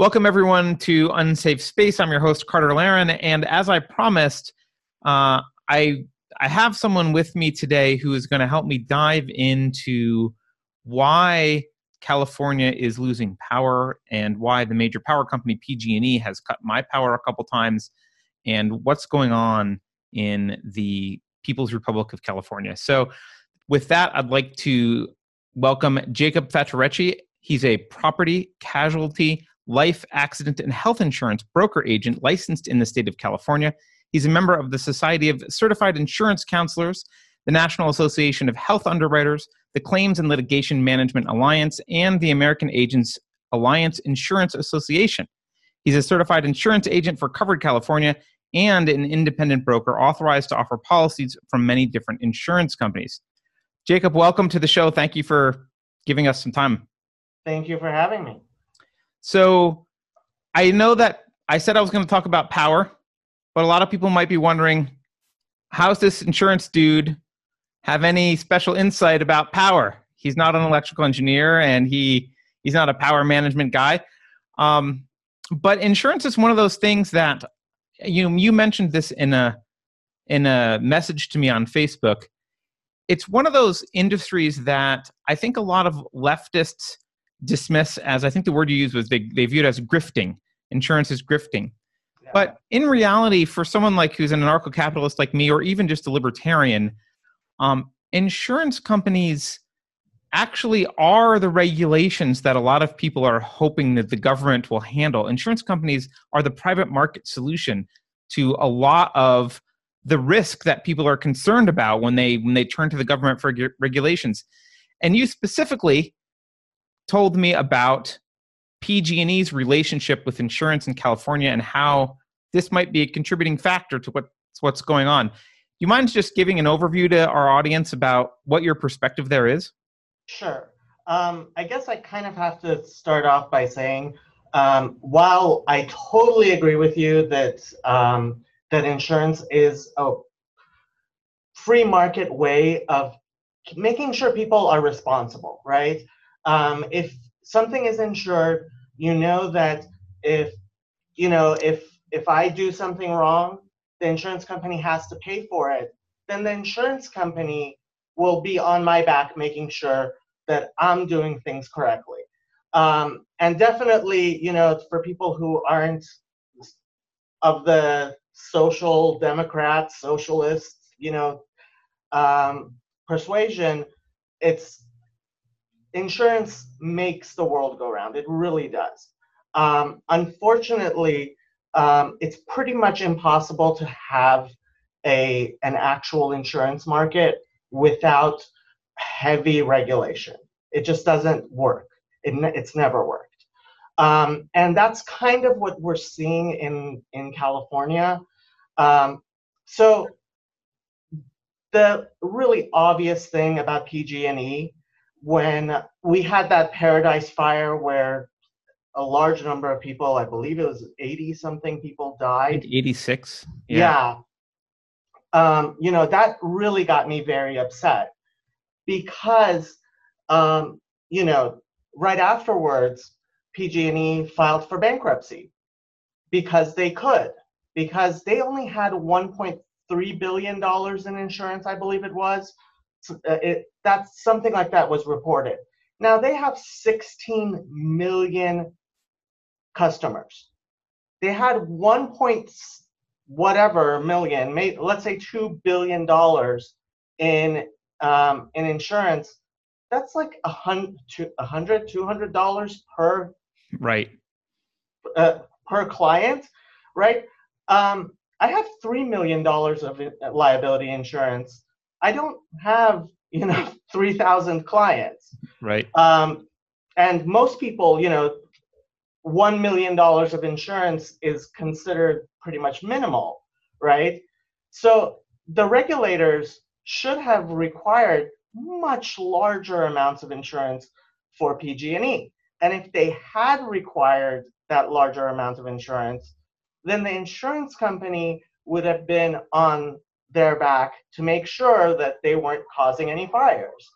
Welcome, everyone, to Unsafe Space. I'm your host, Carter Laren. And as I promised, uh, I, I have someone with me today who is going to help me dive into why California is losing power and why the major power company PG&E has cut my power a couple times and what's going on in the People's Republic of California. So with that, I'd like to welcome Jacob Faturechi. He's a property casualty life, accident, and health insurance broker agent licensed in the state of California. He's a member of the Society of Certified Insurance Counselors, the National Association of Health Underwriters, the Claims and Litigation Management Alliance, and the American Agents Alliance Insurance Association. He's a certified insurance agent for Covered California and an independent broker authorized to offer policies from many different insurance companies. Jacob, welcome to the show. Thank you for giving us some time. Thank you for having me. So I know that I said I was going to talk about power, but a lot of people might be wondering how's this insurance dude have any special insight about power? He's not an electrical engineer and he he's not a power management guy. Um, but insurance is one of those things that you you mentioned this in a in a message to me on Facebook. It's one of those industries that I think a lot of leftists dismiss as I think the word you used was they, they view it as grifting. Insurance is grifting. Yeah. But in reality, for someone like who's an anarcho capitalist like me, or even just a libertarian, um, insurance companies actually are the regulations that a lot of people are hoping that the government will handle. Insurance companies are the private market solution to a lot of the risk that people are concerned about when they when they turn to the government for regulations. And you specifically told me about PG&E's relationship with insurance in California and how this might be a contributing factor to what's what's going on. Do you mind just giving an overview to our audience about what your perspective there is? Sure. Um, I guess I kind of have to start off by saying, um, while I totally agree with you that um, that insurance is a free market way of making sure people are responsible, right? Um, if something is insured, you know that if you know if if I do something wrong, the insurance company has to pay for it. Then the insurance company will be on my back making sure that I'm doing things correctly. Um, and definitely, you know, for people who aren't of the social democrats, socialists, you know, um, persuasion, it's insurance makes the world go round. It really does. Um, unfortunately, um, it's pretty much impossible to have a an actual insurance market without heavy regulation. It just doesn't work. It, it's never worked. Um, and that's kind of what we're seeing in in California. Um, so the really obvious thing about PG&E when we had that Paradise Fire where a large number of people, I believe it was 80 something people died. 86. Yeah. yeah. Um, you know, that really got me very upset because, um, you know, right afterwards, PG&E filed for bankruptcy because they could, because they only had 1.3 billion dollars in insurance, I believe it was, it, that's something like that was reported. Now they have 16 million customers. They had 1 point whatever million, let's say two billion dollars in um, in insurance. That's like a hundred, a hundred, two hundred dollars per right uh, per client, right? Um, I have three million dollars of liability insurance I don't have you know 3,000 clients. Right. Um, and most people, you know, one million dollars of insurance is considered pretty much minimal, right? So the regulators should have required much larger amounts of insurance for PG&E. And if they had required that larger amount of insurance, then the insurance company would have been on their back to make sure that they weren't causing any fires.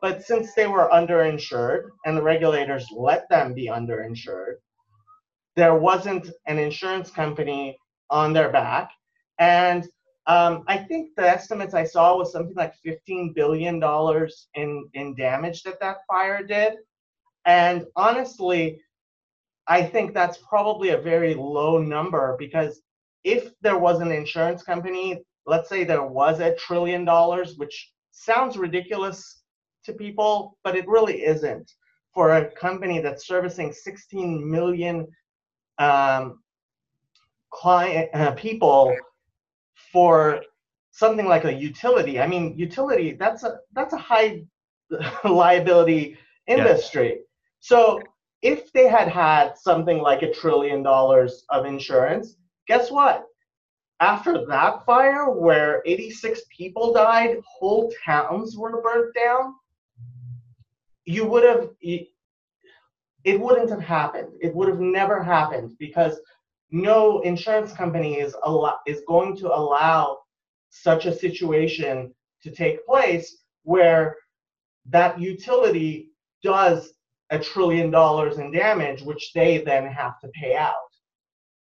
But since they were underinsured and the regulators let them be underinsured, there wasn't an insurance company on their back. And um, I think the estimates I saw was something like $15 billion in, in damage that that fire did. And honestly, I think that's probably a very low number because if there was an insurance company, let's say there was a trillion dollars, which sounds ridiculous to people, but it really isn't for a company that's servicing 16 million um, client uh, people for something like a utility. I mean, utility that's a that's a high liability industry. Yeah. So if they had had something like a trillion dollars of insurance, guess what? After that fire, where 86 people died, whole towns were burnt down, you would have, it wouldn't have happened. It would have never happened because no insurance company is, is going to allow such a situation to take place where that utility does a trillion dollars in damage, which they then have to pay out.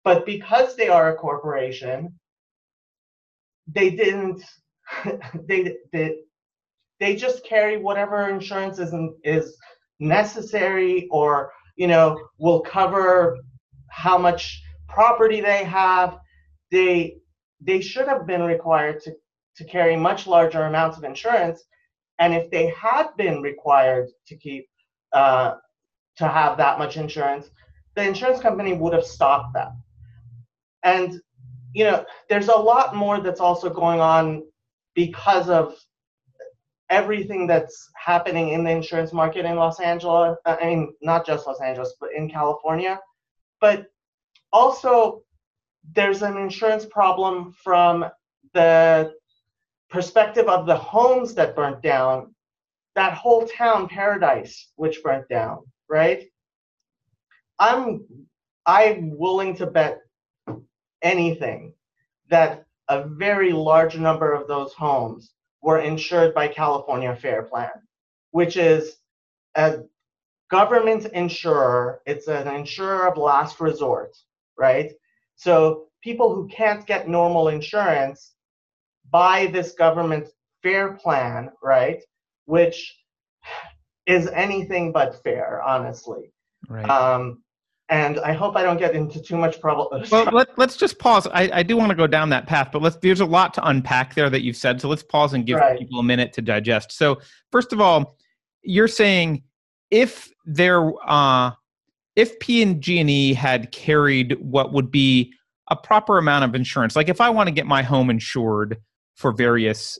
But because they are a corporation, they didn't, they, they, they just carry whatever insurance is, is necessary or, you know, will cover how much property they have. They, they should have been required to, to carry much larger amounts of insurance. And if they had been required to keep uh, to have that much insurance, the insurance company would have stopped that. And you know, there's a lot more that's also going on because of everything that's happening in the insurance market in Los Angeles. Uh, I mean, not just Los Angeles, but in California. But also, there's an insurance problem from the perspective of the homes that burnt down that whole town paradise which burnt down right i'm i'm willing to bet anything that a very large number of those homes were insured by california fair plan which is a government insurer it's an insurer of last resort right so people who can't get normal insurance buy this government fair plan right which is anything but fair, honestly. Right. Um, and I hope I don't get into too much trouble. well, let, us just pause. I, I do want to go down that path, but let's. There's a lot to unpack there that you've said, so let's pause and give right. people a minute to digest. So, first of all, you're saying if there, uh, if P and G and E had carried what would be a proper amount of insurance, like if I want to get my home insured for various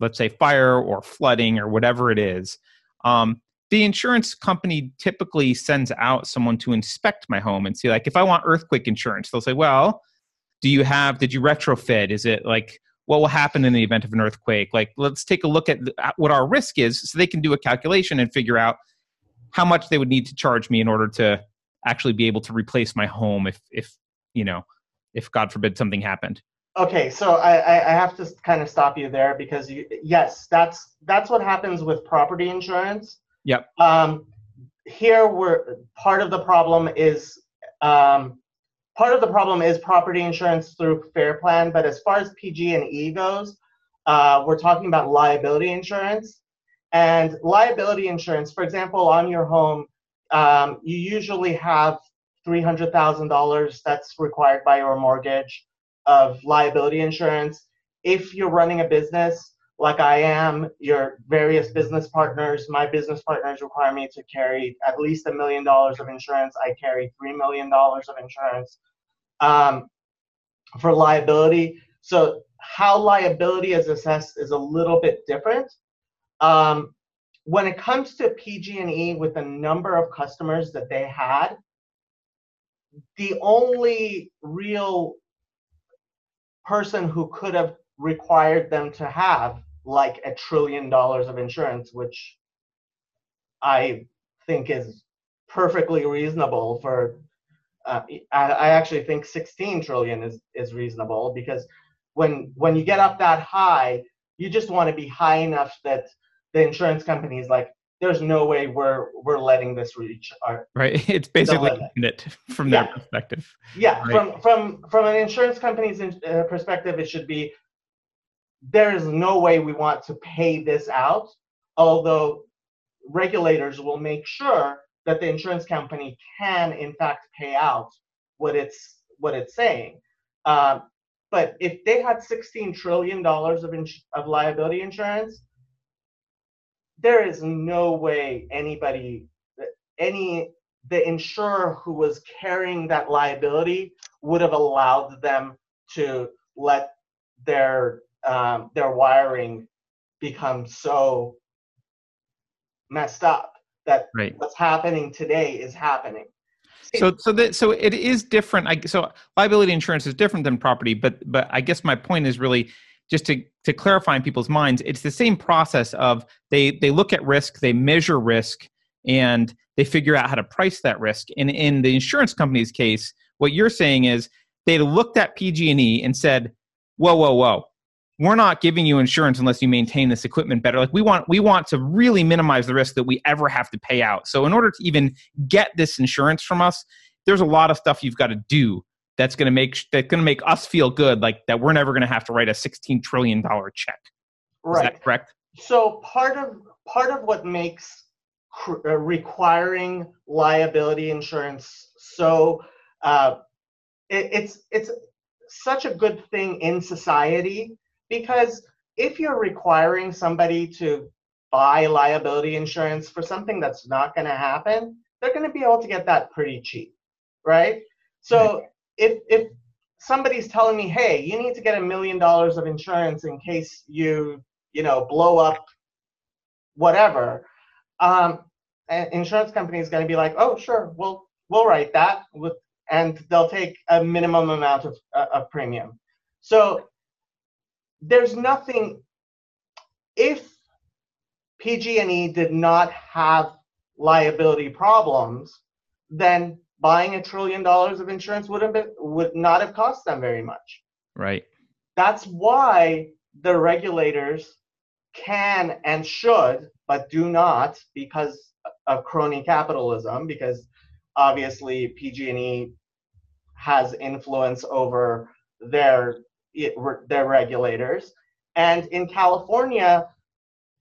let's say fire or flooding or whatever it is, um, the insurance company typically sends out someone to inspect my home and see, like, if I want earthquake insurance, they'll say, well, do you have, did you retrofit? Is it like, what will happen in the event of an earthquake? Like, let's take a look at what our risk is so they can do a calculation and figure out how much they would need to charge me in order to actually be able to replace my home if, if, you know, if God forbid something happened okay so I, I have to kind of stop you there because you, yes that's that's what happens with property insurance yep um, here we're part of the problem is um, part of the problem is property insurance through fair plan but as far as pg and e goes uh, we're talking about liability insurance and liability insurance for example on your home um, you usually have $300000 that's required by your mortgage of liability insurance. If you're running a business like I am, your various business partners, my business partners require me to carry at least a million dollars of insurance. I carry $3 million of insurance um, for liability. So, how liability is assessed is a little bit different. Um, when it comes to PG&E with the number of customers that they had, the only real person who could have required them to have like a trillion dollars of insurance, which I think is perfectly reasonable for. Uh, I, I actually think 16 trillion is is reasonable because when when you get up that high, you just want to be high enough that the insurance company is like, there's no way we're we're letting this reach our right. It's basically it from their perspective. yeah Right. from from from an insurance company's in- uh, perspective it should be there is no way we want to pay this out although regulators will make sure that the insurance company can in fact pay out what it's what it's saying. Um, but if they had 16 trillion dollars of, ins- of liability insurance there is no way anybody any the insurer who was carrying that liability would have allowed them to let their um, their wiring becomes so messed up that Right. what's happening today is happening. So so that so it is different. I so liability insurance is different than property, but but I guess my point is really just to to clarify in people's minds, it's the same process of they they look at risk, they measure risk, and they figure out how to price that risk. And in the insurance company's case, what you're saying is they looked at PG&E and said, "Whoa, whoa, whoa." We're not giving you insurance unless you maintain this equipment better. Like we want we want to really minimize the risk that we ever have to pay out. So in order to even get this insurance from us, there's a lot of stuff you've got to do that's going to make that's going to make us feel good like that we're never going to have to write a 16 trillion dollar check. Is Right. that correct? So part of part of what makes cr- uh, requiring liability insurance so uh, it, it's it's such a good thing in society because if you're requiring somebody to buy liability insurance for something that's not going to happen, they're going to be able to get that pretty cheap, right? So if if somebody's telling me, hey, you need to get a million dollars of insurance in case you you know blow up whatever um, an insurance company is going to be like oh sure we'll we'll write that with and they'll take a minimum amount of, uh, of premium so there's nothing if pg&e did not have liability problems then buying a trillion dollars of insurance would have been, would not have cost them very much Right. that's why the regulators can and should, but do not because of crony capitalism, because obviously PG&E has influence over their their regulators. And in California,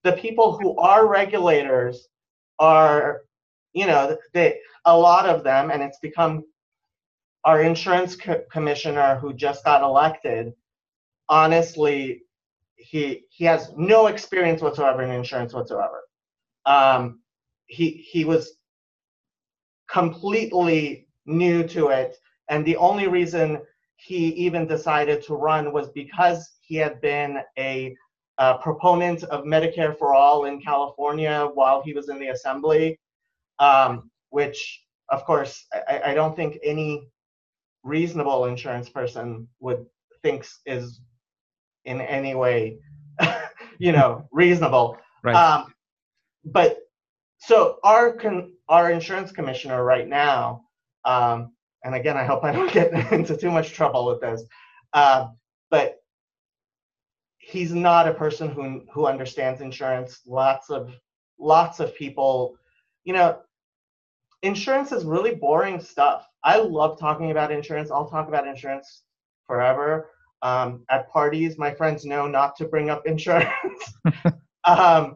the people who are regulators are, you know, they a lot of them, and it's become our insurance co- commissioner who just got elected honestly he he has no experience whatsoever in insurance whatsoever um, he he was completely new to it and the only reason he even decided to run was because he had been a, uh proponent of medicare for all in california while he was in the assembly um, which of course I, I don't think any reasonable insurance person would thinks is in any way you know reasonable Right. um, but so our con- our insurance commissioner right now um, and again i hope i don't get into too much trouble with this uh, but he's not a person who who understands insurance. Lots of lots of people you know insurance is really boring stuff. I love talking about insurance. I'll talk about insurance forever. Um, at parties my friends know not to bring up insurance. Um,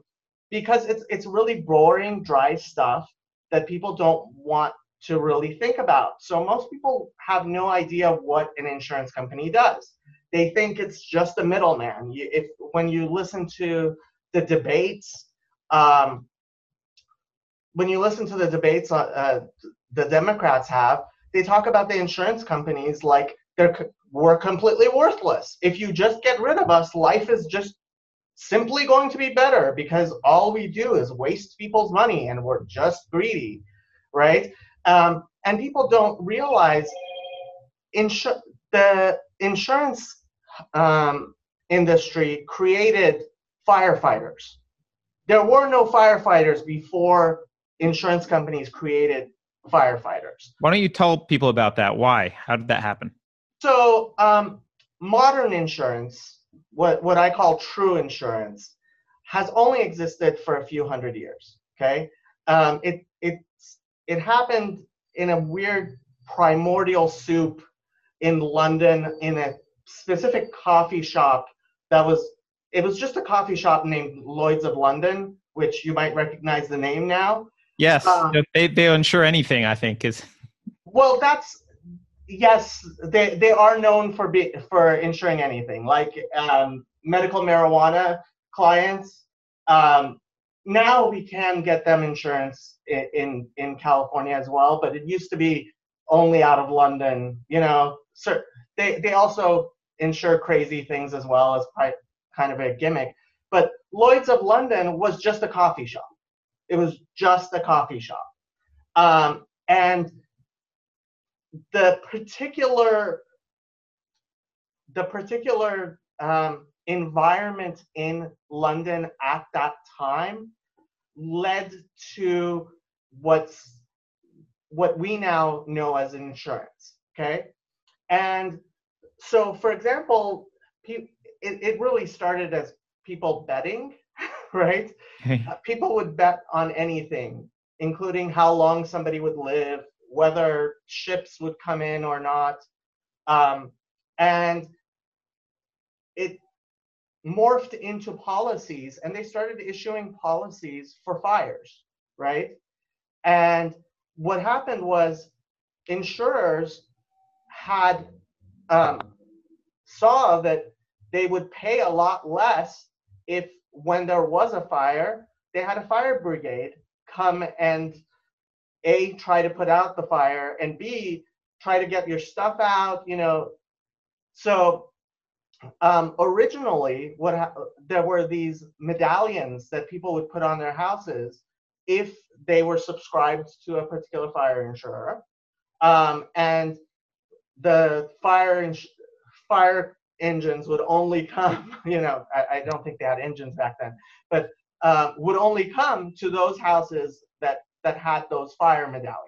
because it's it's really boring dry stuff that people don't want to really think about. So most people have no idea what an insurance company does. They think it's just a middleman. If when you listen to the debates um, when you listen to the debates uh, uh, the democrats have they talk about the insurance companies like they're we're completely worthless. If you just get rid of us life is just simply going to be better because all we do is waste people's money and we're just greedy right um, and people don't realize insu- the insurance um, industry created firefighters there were no firefighters before insurance companies created firefighters Why don't you tell people about that? Why? How did that happen? So um, modern insurance, what what I call true insurance, has only existed for a few hundred years. Okay, um, it it happened in a weird primordial soup in London in a specific coffee shop that was it was just a coffee shop named Lloyd's of London, which you might recognize the name now. Yes, um, they they insure anything. I think is. Well, that's yes. They they are known for be, for insuring anything, like um, medical marijuana clients. Um, now we can get them insurance in, in, in California as well, but it used to be only out of London. You know, so they they also insure crazy things as well as kind of a gimmick. But Lloyd's of London was just a coffee shop. It was just a coffee shop, um, and the particular the particular um, environment in London at that time led to what's what we now know as insurance. Okay, and so for example, it, it really started as people betting, right? Uh, people would bet on anything, including how long somebody would live, whether ships would come in or not. Um, and it morphed into policies and they started issuing policies for fires, right? And what happened was insurers had um, saw that they would pay a lot less if when there was a fire, they had a fire brigade come and a try to put out the fire and b try to get your stuff out you know so um, originally what ha- there were these medallions that people would put on their houses if they were subscribed to a particular fire insurer. Um, and the fire ins- fire engines would only come you know I, I, don't think they had engines back then but uh, would only come to those houses that that had those fire medallions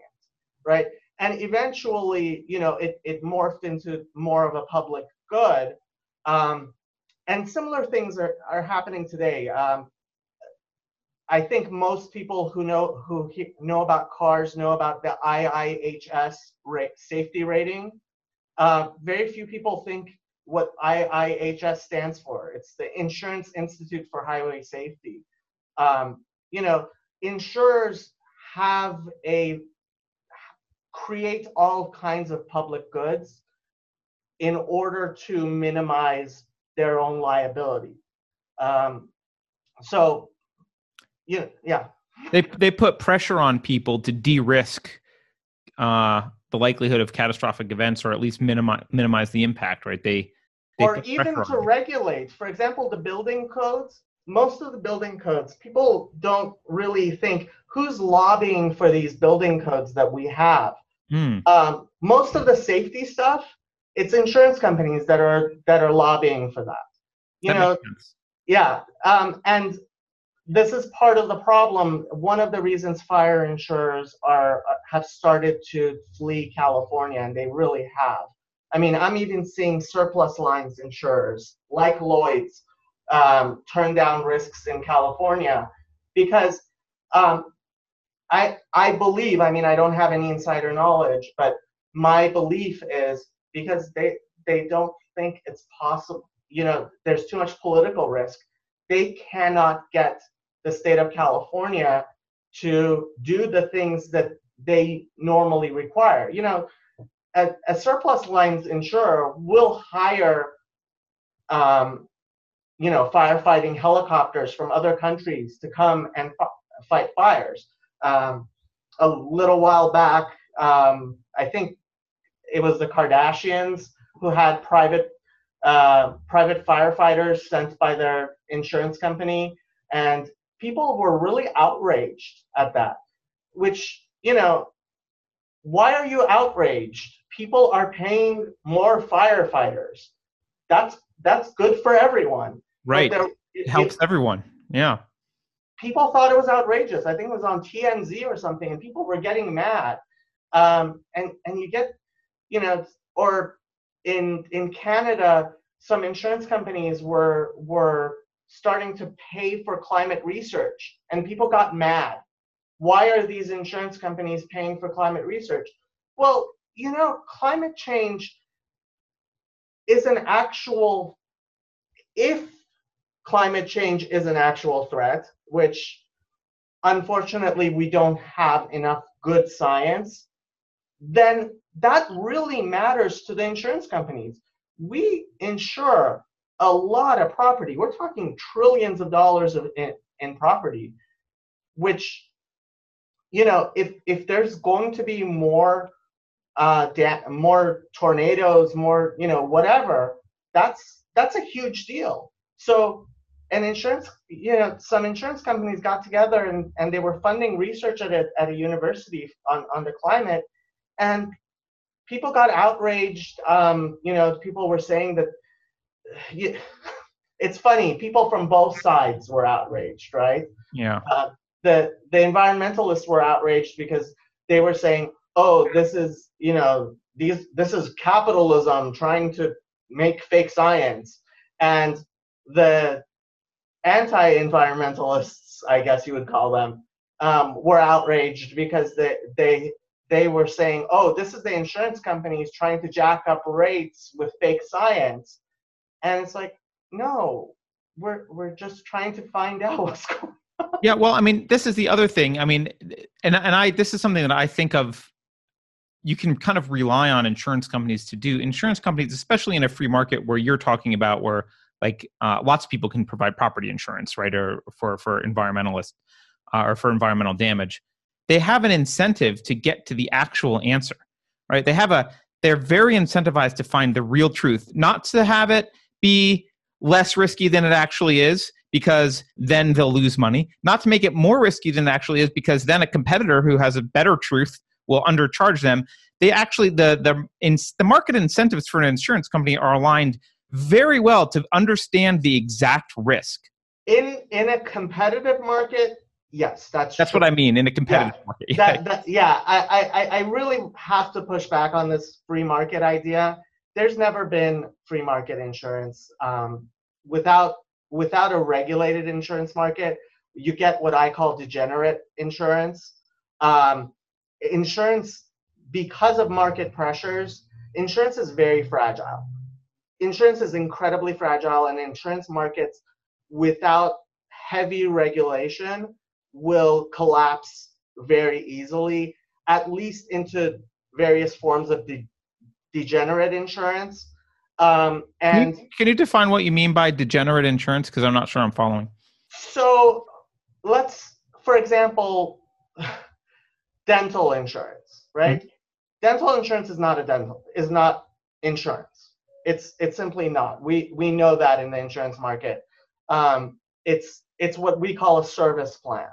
right? And eventually you know it, it morphed into more of a public good um, and similar things are, are happening today. Um, I think most people who know who he, know about cars know about the IIHS safety rating. Uh, very few people think what IIHS stands for. It's the Insurance Institute for Highway Safety. Um, you know, insurers have a create all kinds of public goods in order to minimize their own liability. Um, so, yeah, yeah. They they put pressure on people to de-risk uh, the likelihood of catastrophic events, or at least minimize minimize the impact. Right? They, they or even to regulate. For example, the building codes. Most of the building codes, people don't really think who's lobbying for these building codes that we have. Mm. Um, most of the safety stuff it's insurance companies that are that are lobbying for that. You that know, yeah. Um, and this is part of the problem. One of the reasons fire insurers are have started to flee California, and they really have. I mean, I'm even seeing surplus lines insurers like Lloyd's um, turn down risks in California because um, I I believe. I mean, I don't have any insider knowledge, but my belief is because they they don't think it's possible. You know, there's too much political risk. They cannot get the state of California to do the things that they normally require. You know, a, a surplus lines insurer will hire, um, you know, firefighting helicopters from other countries to come and f- fight fires. Um, a little while back, um, I think it was the Kardashians who had private uh, private firefighters sent by their insurance company, and people were really outraged at that. Which you know, why are you outraged? People are paying more firefighters. That's that's good for everyone. Right. There, it, it helps it, everyone. Yeah. People thought it was outrageous. I think it was on TMZ or something, and people were getting mad. Um, and and you get you know, or in in Canada, some insurance companies were were starting to pay for climate research, and people got mad why are these insurance companies paying for climate research? Well, you know, climate change is an actual, if climate change is an actual threat, which unfortunately we don't have enough good science, then that really matters to the insurance companies. We insure a lot of property. We're talking trillions of dollars of in, in property, which you know, if if there's going to be more uh da- more tornadoes, more, you know, whatever, that's that's a huge deal. So an insurance, you know, some insurance companies got together and, and they were funding research at a, at a university on, on the climate. And people got outraged. Um, you know, people were saying that you, it's funny, people from both sides were outraged, right? Yeah. Uh, the, the environmentalists were outraged because they were saying, oh, this is, you know, these, this is capitalism trying to make fake science. And the anti-environmentalists, I guess you would call them, um, were outraged because they they they were saying, "Oh, this is the insurance companies trying to jack up rates with fake science," and it's like, no, we're we're just trying to find out what's going. on. Yeah, well, I mean, this is the other thing. I mean, and and I this is something that I think of. You can kind of rely on insurance companies to do. Insurance companies, especially in a free market where you're talking about, where like uh, lots of people can provide property insurance, right, or for for environmentalists uh, or for environmental damage. They have an incentive to get to the actual answer, right? They have a they're very incentivized to find the real truth, not to have it be less risky than it actually is because then they'll lose money, not to make it more risky than it actually is because then a competitor who has a better truth will undercharge them. They actually the the in, the market incentives for an insurance company are aligned very well to understand the exact risk. In in a competitive market, yes, that's that's true. what I mean in a competitive yeah, market. That, that, yeah, I, I I really have to push back on this free market idea. There's never been free market insurance um, without without a regulated insurance market. You get what I call degenerate insurance. Um, insurance, because of market pressures, insurance is very fragile insurance is incredibly fragile and insurance markets without heavy regulation will collapse very easily at least into various forms of de- degenerate insurance um, and can you, can you define what you mean by degenerate insurance because i'm not sure i'm following so let's for example dental insurance right mm-hmm. dental insurance is not a dental is not insurance it's it's simply not. We we know that in the insurance market. Um, it's it's what we call a service plan,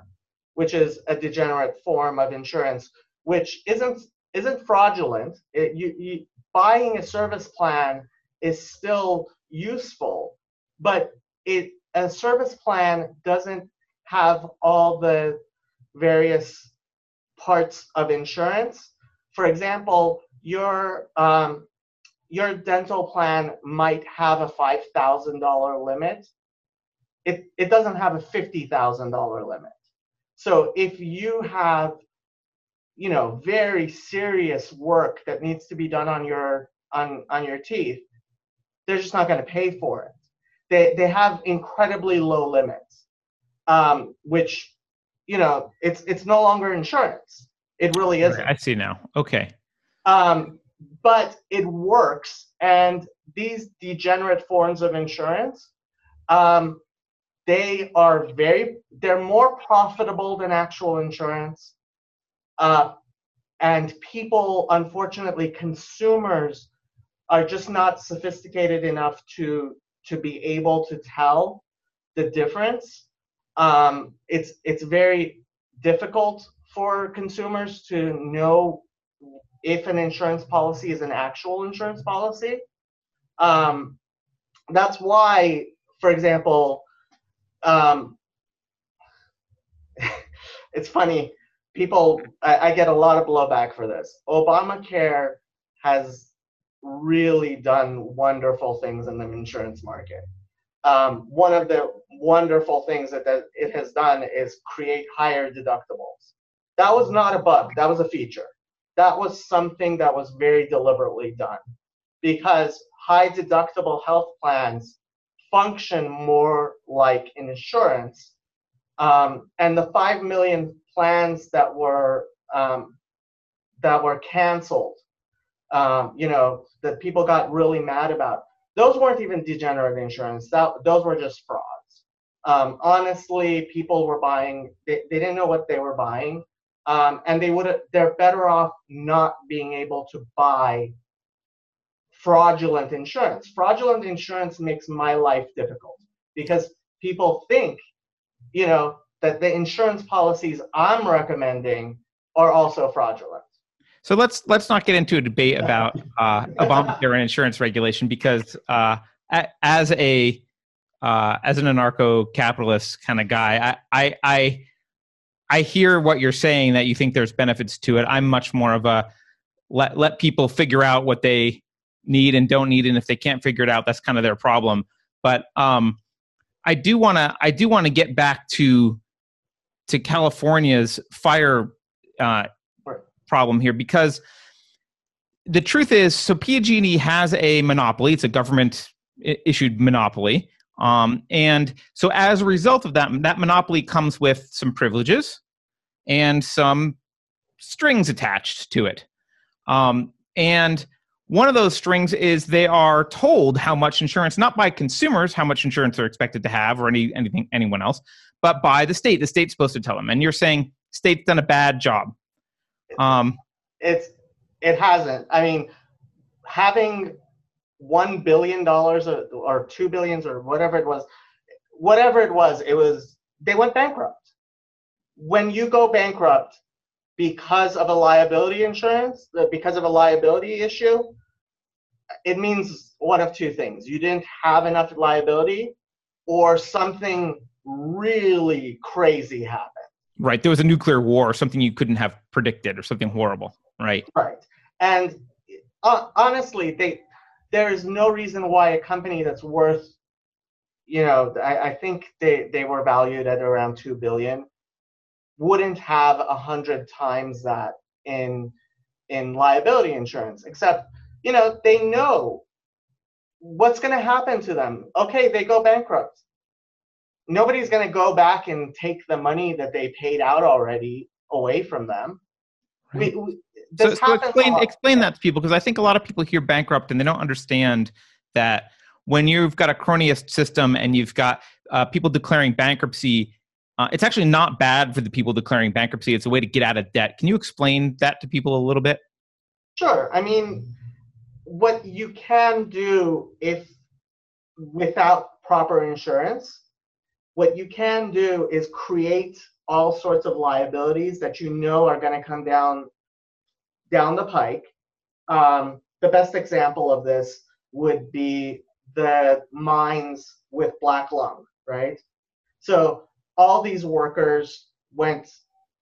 which is a degenerate form of insurance, which isn't isn't fraudulent. It, you, you buying a service plan is still useful, but it a service plan doesn't have all the various parts of insurance. For example, your um, your dental plan might have a $5,000 limit. It, it doesn't have a $50,000 limit. So if you have, you know, very serious work that needs to be done on your on, on your teeth, they're just not going to pay for it. They, they have incredibly low limits, um, which, you know, it's it's no longer insurance. It really isn't. I see now. Okay. Um, but it works. And these degenerate forms of insurance, um, they are very, they're more profitable than actual insurance. Uh, and people, unfortunately, consumers are just not sophisticated enough to to be able to tell the difference. Um, it's it's very difficult for consumers to know if an insurance policy is an actual insurance policy. Um, that's why, for example, um, it's funny. People, I, I, get a lot of blowback for this. Obamacare has really done wonderful things in the insurance market. Um, one of the wonderful things that, that it has done is create higher deductibles. That was not a bug, that was a feature. That was something that was very deliberately done because high deductible health plans function more like an insurance. Um, and the 5 million plans that were um, that were canceled, um, you know, that people got really mad about, those weren't even degenerate insurance. That, those were just frauds. Um, honestly, people were buying, they, they didn't know what they were buying. Um, and they would they're better off not being able to buy fraudulent insurance. Fraudulent insurance makes my life difficult because people think, you know, that the insurance policies I'm recommending are also fraudulent. So let's let's not get into a debate about uh, Obamacare and insurance regulation because uh, as a uh, as an anarcho-capitalist kind of guy, I, I I I hear what you're saying that you think there's benefits to it. I'm much more of a let let people figure out what they need and don't need, and if they can't figure it out, that's kind of their problem. But um, I do want to I do want to get back to to California's fire uh, problem here because the truth is, so PG&E has a monopoly. It's a government issued monopoly. Um, and so as a result of that, that monopoly comes with some privileges and some strings attached to it. Um, and one of those strings is they are told how much insurance, not by consumers, how much insurance they're expected to have or any anything anyone else, but by the state. The state's supposed to tell them. And you're saying state's done a bad job. Um, it's it hasn't. I mean, having one billion dollars or, or two billions or whatever it was, whatever it was, it was they went bankrupt. When you go bankrupt because of a liability insurance, because of a liability issue, it means one of two things. You didn't have enough liability, or something really crazy happened. Right. There was a nuclear war, or something you couldn't have predicted, or something horrible. Right. Right. And uh, honestly, they there is no reason why a company that's worth, you know, I, I think they, they were valued at around two billion, wouldn't have a hundred times that in in liability insurance. Except, you know, they know what's going to happen to them. Okay, they go bankrupt nobody's going to go back and take the money that they paid out already away from them. Right. We, we, so, so explain explain that to people because I think a lot of people hear bankrupt and they don't understand that when you've got a cronyist system and you've got uh, people declaring bankruptcy, uh, it's actually not bad for the people declaring bankruptcy. It's a way to get out of debt. Can you explain that to people a little bit? Sure. I mean, what you can do if without proper insurance what you can do is create all sorts of liabilities that you know are going to come down down the pike. Um, the best example of this would be the mines with black lung, right? So all these workers went,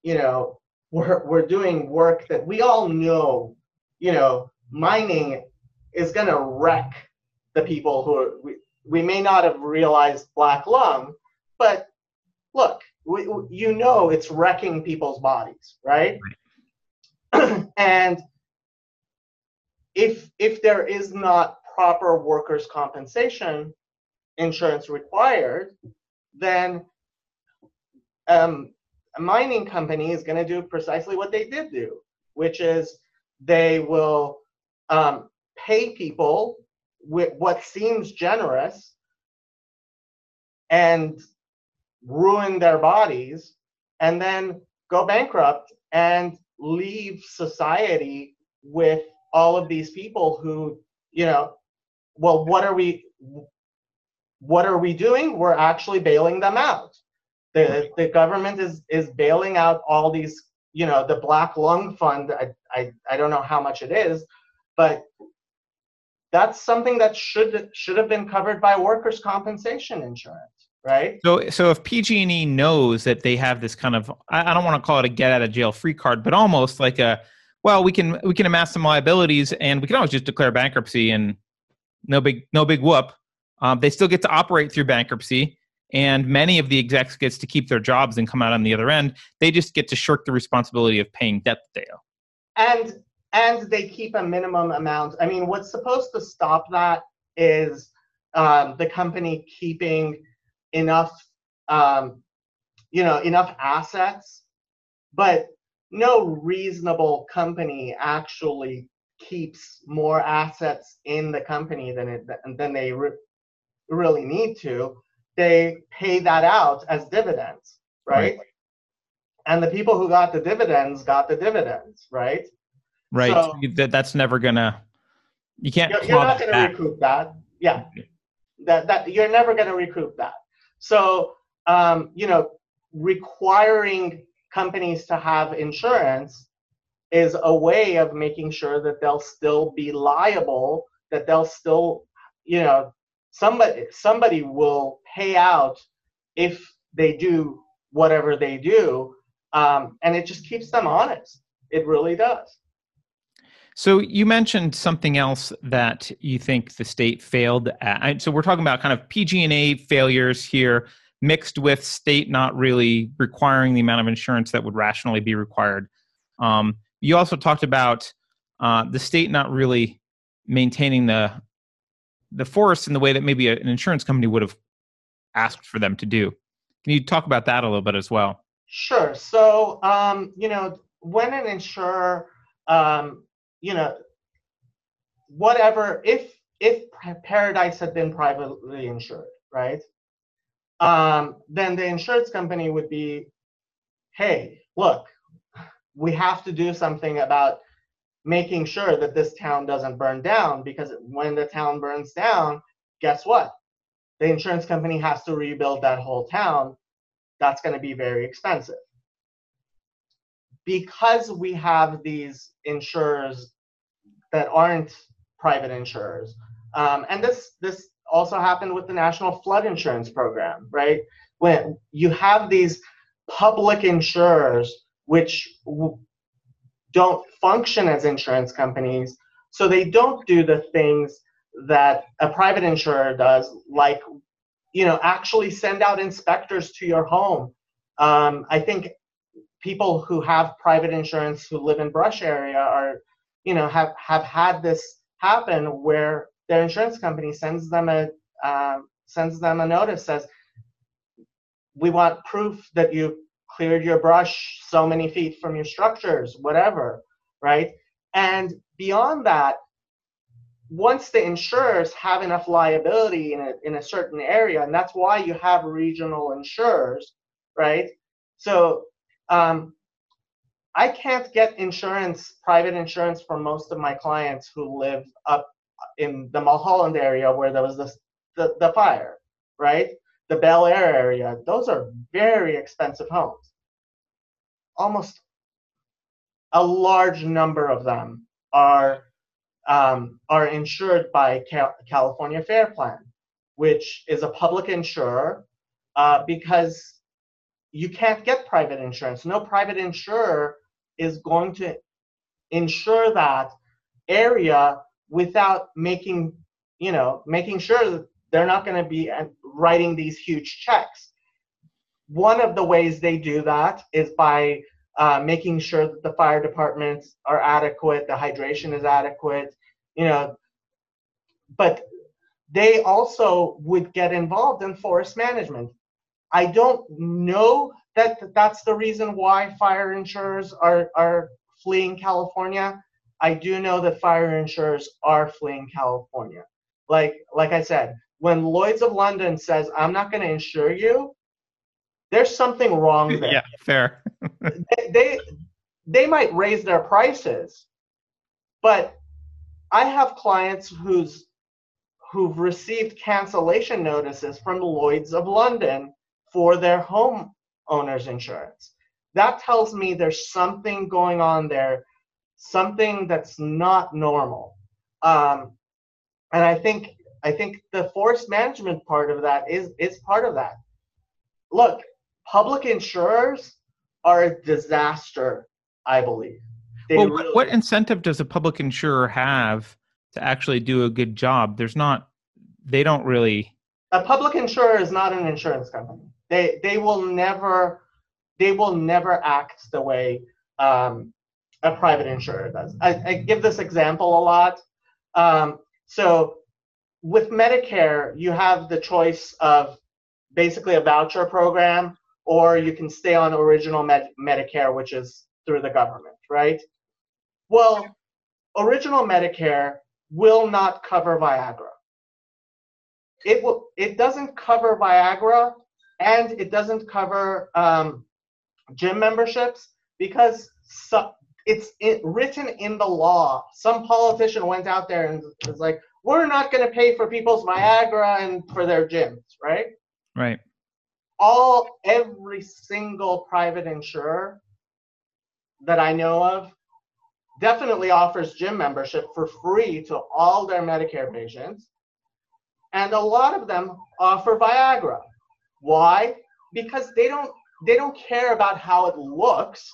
you know, we're, we're doing work that we all know, you know, mining is going to wreck the people who are, we, we may not have realized black lung, but look, we, you know it's wrecking people's bodies, right? and if if there is not proper workers' compensation insurance required, then um, a mining company is going to do precisely what they did do, which is they will um, pay people with what seems generous and ruin their bodies, and then go bankrupt and leave society with all of these people who, you know, well, what are we what are we doing? We're actually bailing them out. The the government is is bailing out all these, you know, the black lung fund. I I, I don't know how much it is, but that's something that should should have been covered by workers' compensation insurance right? So, so if PG&E knows that they have this kind of, I, don't want to call it a get out of jail free card, but almost like a, well, we can we can amass some liabilities and we can always just declare bankruptcy and no big no big whoop. Um, they still get to operate through bankruptcy, and many of the execs gets to keep their jobs and come out on the other end. They just get to shirk the responsibility of paying debt that they owe. And and they keep a minimum amount. I mean, what's supposed to stop that is um, the company keeping enough, um, you know, enough assets, but no reasonable company actually keeps more assets in the company than it than they re- really need to. They pay that out as dividends, right? right? And the people who got the dividends got the dividends, right? Right. So, that that's never gonna. You can't. You're, you're not gonna recoup that. Yeah. That that you're never gonna recoup that. So um, you know, requiring companies to have insurance is a way of making sure that they'll still be liable, that they'll still, you know, somebody somebody will pay out if they do whatever they do, um, and it just keeps them honest. It really does. So you mentioned something else that you think the state failed at. So we're talking about kind of PG&E failures here mixed with state not really requiring the amount of insurance that would rationally be required. Um, you also talked about uh, the state not really maintaining the the forest in the way that maybe an insurance company would have asked for them to do. Can you talk about that a little bit as well? Sure. So, um, you know, when an insurer um, you know, whatever, if if Paradise had been privately insured, right? Um, then the insurance company would be, hey, look, we have to do something about making sure that this town doesn't burn down because when the town burns down, guess what? The insurance company has to rebuild that whole town. That's going to be very expensive because we have these insurers that aren't private insurers, um, and this this also happened with the National Flood Insurance Program, right? When you have these public insurers which w- don't function as insurance companies, so they don't do the things that a private insurer does, like you know actually send out inspectors to your home. Um, I think people who have private insurance who live in brush area are you know have have had this happen where their insurance company sends them a um, sends them a notice says we want proof that you cleared your brush so many feet from your structures whatever right and beyond that once the insurers have enough liability in a, in a certain area and that's why you have regional insurers right so um, I can't get insurance, private insurance, for most of my clients who live up in the Mulholland area where there was this, the, the fire, right? The Bel Air area. Those are very expensive homes. Almost a large number of them are um, are insured by California Fair Plan, which is a public insurer uh, because you can't get private insurance. No private insurer is going to insure that area without making, you know, making sure that they're not going to be writing these huge checks. One of the ways they do that is by uh, making sure that the fire departments are adequate, the hydration is adequate, you know, but they also would get involved in forest management. I don't know that that's the reason why fire insurers are, are fleeing California. I do know that fire insurers are fleeing California. Like like I said, when Lloyd's of London says I'm not going to insure you, there's something wrong there. Yeah, fair. they, they they might raise their prices, but I have clients who's who've received cancellation notices from Lloyd's of London for their home owner's insurance. That tells me there's something going on there, something that's not normal. Um, and I think I think the forest management part of that is is part of that. Look, public insurers are a disaster, I believe. Well, really what incentive does a public insurer have to actually do a good job? There's not. They don't really a public insurer is not an insurance company. They they will never they will never act the way um, a private insurer does. I, I, give this example a lot. Um, so with Medicare, you have the choice of basically a voucher program, or you can stay on original med- Medicare, which is through the government, right? Well, original Medicare will not cover Viagra. It will. It doesn't cover Viagra, and it doesn't cover um, gym memberships because it's it, written in the law. Some politician went out there and was like, "We're not going to pay for people's Viagra and for their gyms," right? Right. All every single private insurer that I know of definitely offers gym membership for free to all their Medicare patients. And a lot of them offer Viagra. Why? Because they don't they don't care about how it looks.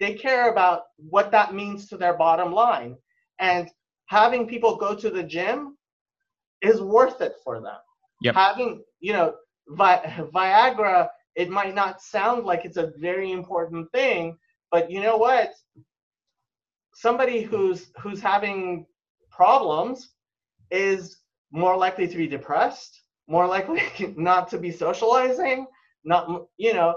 They care about what that means to their bottom line. And having people go to the gym is worth it for them. Yep. Having, you know, Vi- Viagra, it might not sound like it's a very important thing, but you know what? Somebody who's who's having problems is more likely to be depressed, more likely not to be socializing, not you know,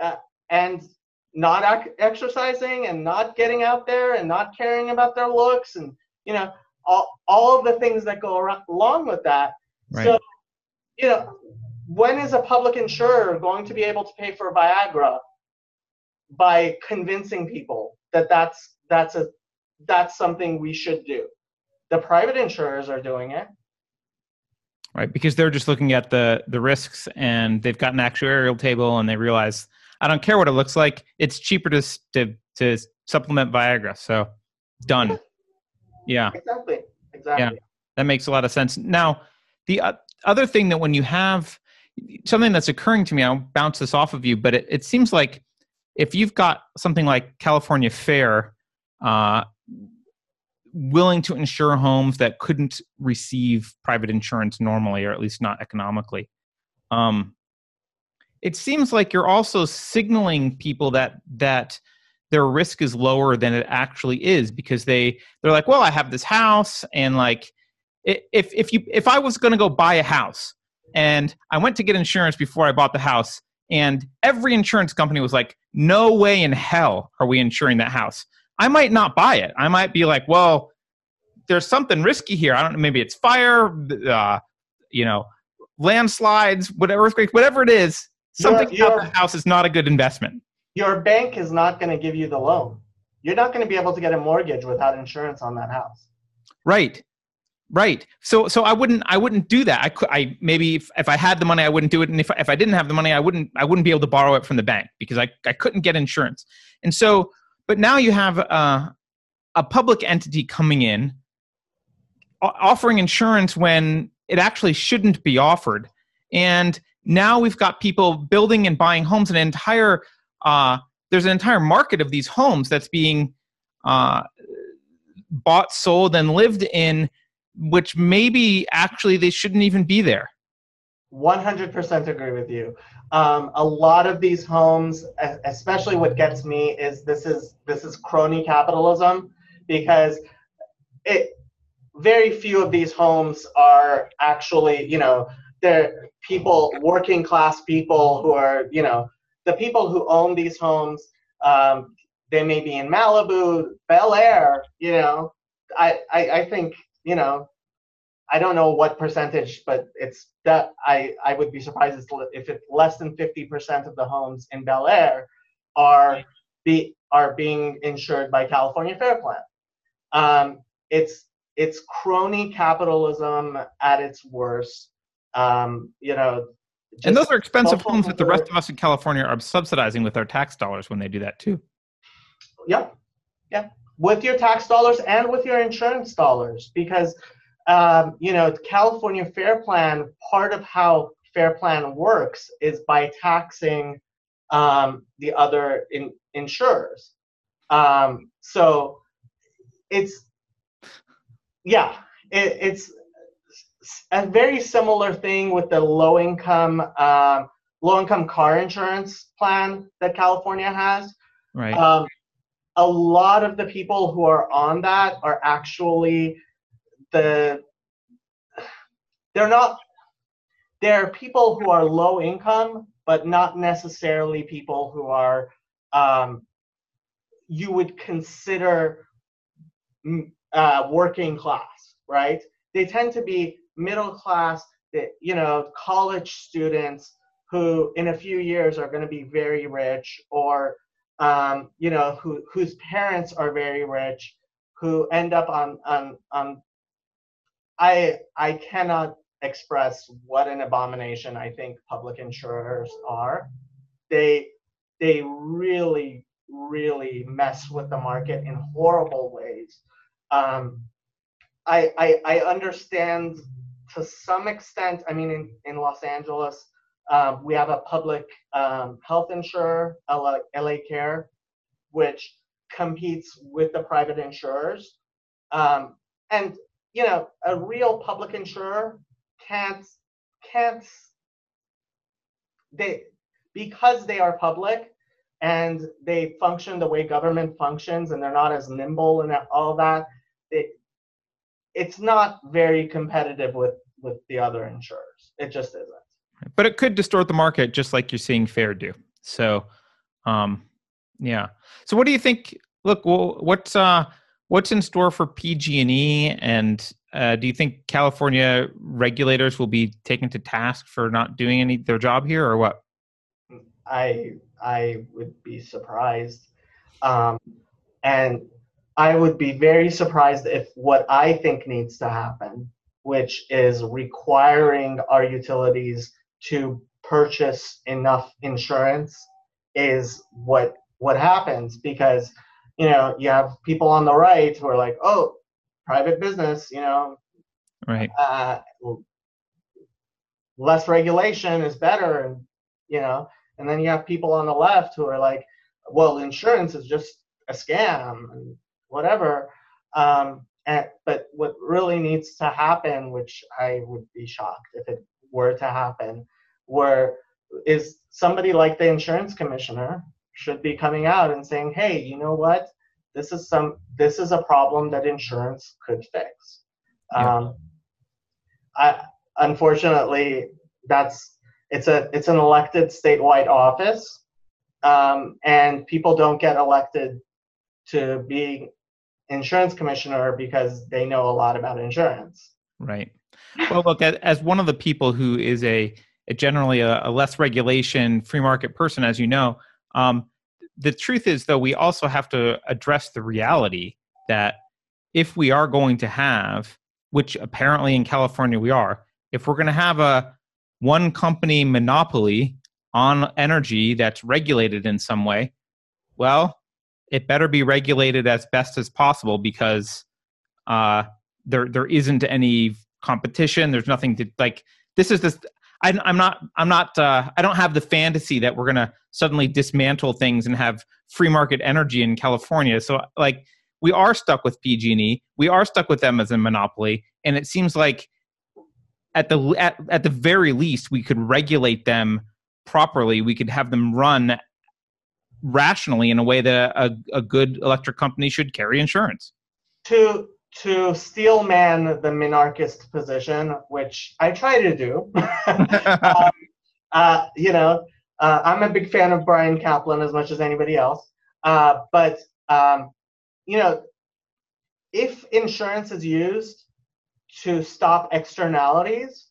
uh, and not ac- exercising and not getting out there and not caring about their looks and you know all, all of the things that go around, along with that right. so you know when is a public insurer going to be able to pay for viagra by convincing people that that's that's a that's something we should do the private insurers are doing it right because they're just looking at the the risks and they've got an actuarial table and they realize I don't care what it looks like. It's cheaper to to to supplement Viagra. So done. Yeah. Exactly. Exactly. Yeah. That makes a lot of sense. Now, the uh, other thing that when you have something that's occurring to me, I'll bounce this off of you, but it, it seems like if you've got something like California Fair uh, willing to insure homes that couldn't receive private insurance normally, or at least not economically, um, it seems like you're also signaling people that that their risk is lower than it actually is because they they're like well i have this house and like if if you if i was going to go buy a house and i went to get insurance before i bought the house and every insurance company was like no way in hell are we insuring that house i might not buy it i might be like well there's something risky here i don't know maybe it's fire uh, you know landslides whatever earthquake whatever it is something your, about the house is not a good investment. Your bank is not going to give you the loan. You're not going to be able to get a mortgage without insurance on that house. Right. Right. So so I wouldn't I wouldn't do that. I could I maybe if, if I had the money I wouldn't do it and if if I didn't have the money I wouldn't I wouldn't be able to borrow it from the bank because I I couldn't get insurance. And so but now you have uh, a public entity coming in offering insurance when it actually shouldn't be offered. And now we've got people building and buying homes an entire uh, there's an entire market of these homes that's being uh, bought sold and lived in which maybe actually they shouldn't even be there 100% agree with you um, a lot of these homes especially what gets me is this is this is crony capitalism because it very few of these homes are actually you know they're people, working class people who are, you know, the people who own these homes. Um, they may be in Malibu, Bel Air. You know, I, I, I think, you know, I don't know what percentage, but it's that I, I would be surprised if it's less than 50% of the homes in Bel Air are be are being insured by California Fair Plan. Um, it's it's crony capitalism at its worst. Um, you know, and those are expensive homes that the rest of us in California are subsidizing with our tax dollars when they do that too. Yeah, yeah, with your tax dollars and with your insurance dollars, because um, you know California Fair Plan. Part of how Fair Plan works is by taxing um, the other in, insurers. Um, so it's yeah, it, it's a very similar thing with the low income um, low income car insurance plan that California has. Right. Um, a lot of the people who are on that are actually the they're not they're people who are low income but not necessarily people who are um, you would consider mm, uh, working class right? They tend to be middle class you know college students who in a few years are going to be very rich or um, you know who whose parents are very rich who end up on on on i i cannot express what an abomination i think public insurers are they they really really mess with the market in horrible ways um, I, I i understand to some extent i mean in in los angeles um, we have a public um, health insurer, LA, LA, Care, which competes with the private insurers. Um, and you know, a real public insurer can't can't they because they are public and they function the way government functions and they're not as nimble and all that. It, it's not very competitive with with the other insurers. It just isn't but it could distort the market just like you're seeing fair do so um yeah so what do you think look well, what's uh what's in store for pg&e and uh, do you think california regulators will be taken to task for not doing any their job here or what? I i would be surprised. Um, and i would be very surprised if what i think needs to happen which is requiring our utilities to purchase enough insurance is what what happens. Because you know you have people on the right who are like oh private business you know right. uh, less regulation is better and you know and then you have people on the left who are like well insurance is just a scam and whatever um, and, but what really needs to happen which i would be shocked if it were to happen, where is somebody like the insurance commissioner should be coming out and saying, hey, you know what? This is some this is a problem that insurance could fix. Yeah. Um, I unfortunately that's it's a it's an elected statewide office, um, and people don't get elected to be insurance commissioner because they know a lot about insurance. Right well, look, as one of the people who is a, generally a, a, less regulation free market person, as you know, um, the truth is, though, we also have to address the reality that if we are going to have, which apparently in California we are, if we're going to have a one company monopoly on energy that's regulated in some way, well, it better be regulated as best as possible because uh, there there isn't any competition. There's nothing to like. This is this. I, I'm not. I'm not. Uh, I don't have the fantasy that we're gonna suddenly dismantle things and have free market energy in California. So like we are stuck with PG&E. We are stuck with them as a monopoly, and it seems like at the at, at the very least we could regulate them properly. We could have them run rationally in a way that a, a good electric company should carry insurance. To to steel man the minarchist position, which I try to do. um, uh, you know, uh, I'm a big fan of Bryan Caplan as much as anybody else. Uh, but, um, you know, if insurance is used to stop externalities,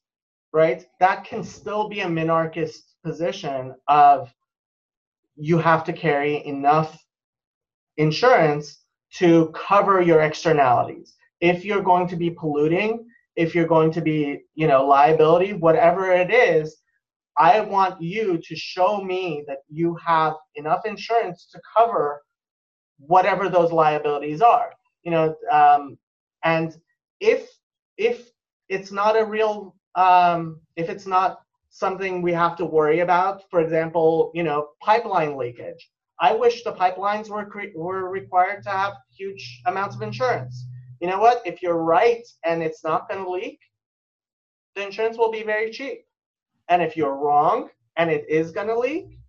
right, that can still be a minarchist position of you have to carry enough insurance to cover your externalities. If you're going to be polluting, if you're going to be, you know, liability, whatever it is, I want you to show me that you have enough insurance to cover whatever those liabilities are. You know, um, and if if it's not a real um, if it's not something we have to worry about, for example, you know, pipeline leakage. I wish the pipelines were cre- were required to have huge amounts of insurance. You know what? If you're right and it's not going to leak, the insurance will be very cheap. And if you're wrong and it is going to leak,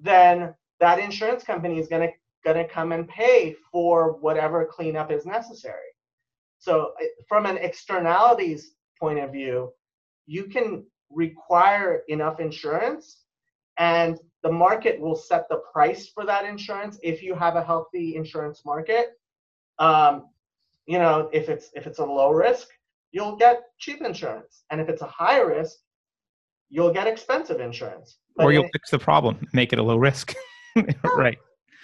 then that insurance company is going to going to come and pay for whatever cleanup is necessary. So eh, from an externalities point of view, you can require enough insurance and the market will set the price for that insurance if you have a healthy insurance market. Um, you know if it's if it's a low risk you'll get cheap insurance. And if it's a high risk you'll get expensive insurance. But or you'll it, fix the problem make it a low risk. Right.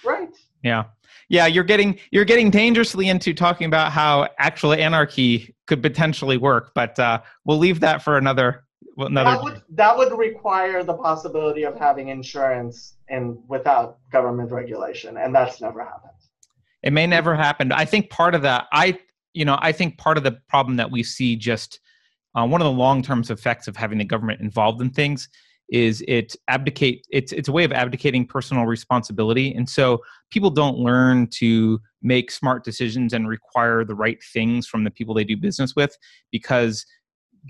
Right. Yeah. Yeah you're getting you're getting dangerously into talking about how actual anarchy could potentially work but uh, we'll leave that for another another that would that would require the possibility of having insurance and without government regulation and that's never happened. It may never happen i think part of that i you know i think part of the problem that we see just uh, one of the long term effects of having the government involved in things is it abdicate it's it's a way of abdicating personal responsibility. And so people don't learn to make smart decisions and require the right things from the people they do business with because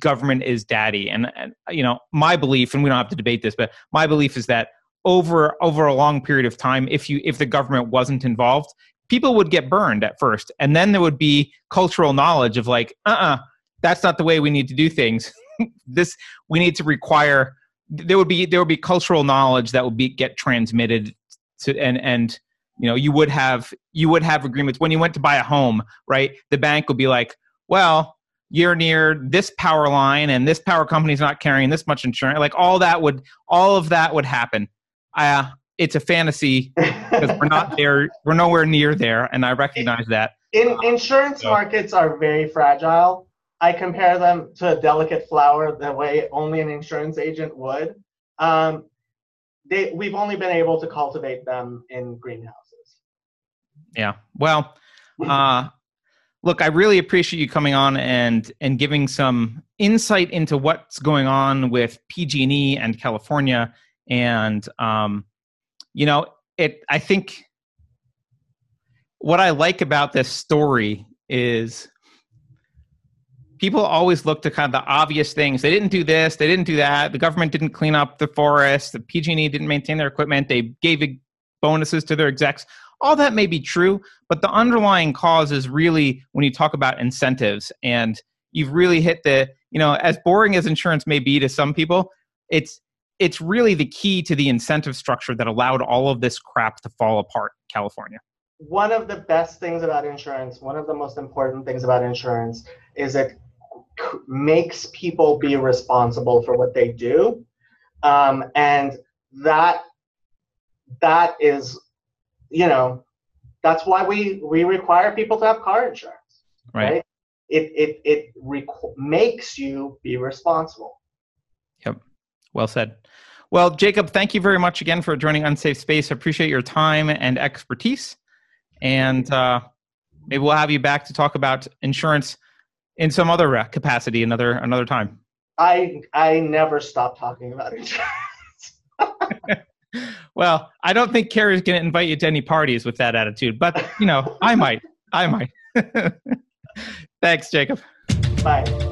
government is daddy. And, and you know my belief and we don't have to debate this but my belief is that over over a long period of time if you if the government wasn't involved people would get burned at first. And then there would be cultural knowledge of like uh-uh that's not the way we need to do things. This we need to require there would be there would be cultural knowledge that would be get transmitted to and and you know you would have you would have agreements. When you went to buy a home right the bank would be like well you're near this power line and this power company's not carrying this much insurance like all that would all of that would happen. Uh, it's a fantasy because we're not there we're nowhere near there and i recognize that. In insurance so. markets are very fragile. I compare them to a delicate flower the way only an insurance agent would. Um, they, we've only been able to cultivate them in greenhouses. Yeah. Well uh, look i really appreciate you coming on and and giving some insight into what's going on with pg&e and california. And um, you know it i think what i like about this story is people always look to kind of the obvious things. They didn't do this they didn't do that the government didn't clean up the forest the pg&e didn't maintain their equipment they gave bonuses to their execs all that may be true, but the underlying cause is really when you talk about incentives and you've really hit the, you know, as boring as insurance may be to some people, it's it's really the key to the incentive structure that allowed all of this crap to fall apart California. One of the best things about insurance, one of the most important things about insurance is it makes people be responsible for what they do. Um, and that that is you know, that's why we we require people to have car insurance. Right. right? It it it requ- makes you be responsible. Yep. Well said. Well, Jacob, thank you very much again for joining Unsafe Space. I appreciate your time and expertise. And uh, maybe we'll have you back to talk about insurance in some other uh, capacity another another time. I I never stop talking about insurance. well, I don't think Carrie's going to invite you to any parties with that attitude, but you know, I might. I might. Thanks, Jacob. Bye.